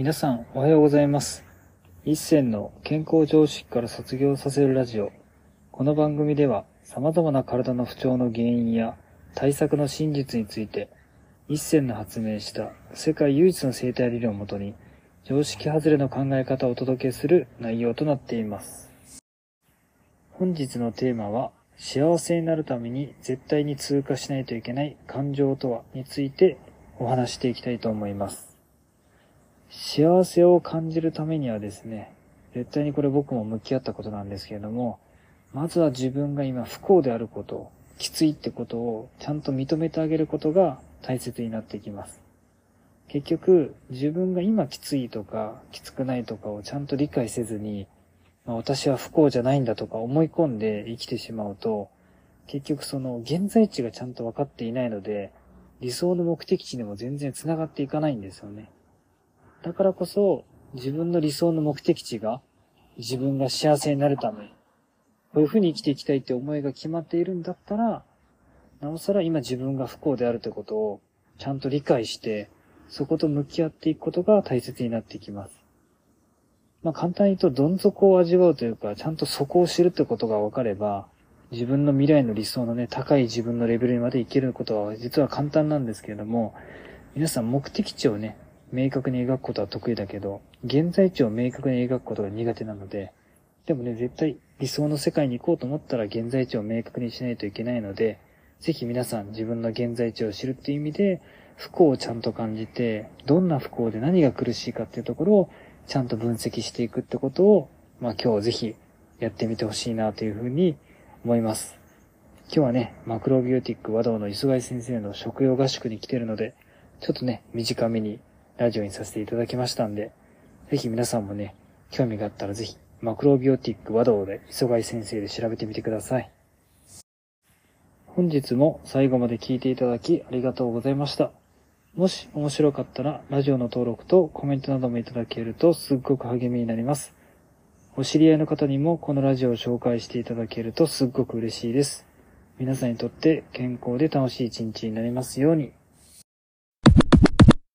皆さん、おはようございます。一銭の健康常識から卒業させるラジオ。この番組では、様々な体の不調の原因や対策の真実について、一銭の発明した世界唯一の生態理論をもとに、常識外れの考え方をお届けする内容となっています。本日のテーマは、幸せになるために絶対に通過しないといけない感情とはについてお話していきたいと思います。幸せを感じるためにはですね、絶対にこれ僕も向き合ったことなんですけれども、まずは自分が今不幸であること、きついってことをちゃんと認めてあげることが大切になってきます。結局、自分が今きついとか、きつくないとかをちゃんと理解せずに、まあ私は不幸じゃないんだとか思い込んで生きてしまうと、結局その現在地がちゃんと分かっていないので、理想の目的地にも全然繋がっていかないんですよね。だからこそ、自分の理想の目的地が、自分が幸せになるため、こういう風に生きていきたいって思いが決まっているんだったら、なおさら今自分が不幸であるということを、ちゃんと理解して、そこと向き合っていくことが大切になってきます。まあ簡単に言うと、どん底を味わうというか、ちゃんと底を知るってことが分かれば、自分の未来の理想のね、高い自分のレベルにまでいけることは実は簡単なんですけれども、皆さん目的地をね、明確に描くことは得意だけど、現在地を明確に描くことが苦手なので、でもね、絶対理想の世界に行こうと思ったら現在地を明確にしないといけないので、ぜひ皆さん自分の現在地を知るっていう意味で、不幸をちゃんと感じて、どんな不幸で何が苦しいかっていうところをちゃんと分析していくってことを、まあ今日ぜひやってみてほしいなというふうに思います。今日はね、マクロビオティック和道の磯貝先生の食用合宿に来てるので、ちょっとね、短めにラジオにさせていただきましたんで、ぜひ皆さんもね、興味があったらぜひ、マクロビオティック和道で磯貝先生で調べてみてください。本日も最後まで聞いていただきありがとうございました。もし面白かったら、ラジオの登録とコメントなどもいただけるとすっごく励みになります。お知り合いの方にもこのラジオを紹介していただけるとすっごく嬉しいです。皆さんにとって健康で楽しい一日になりますように。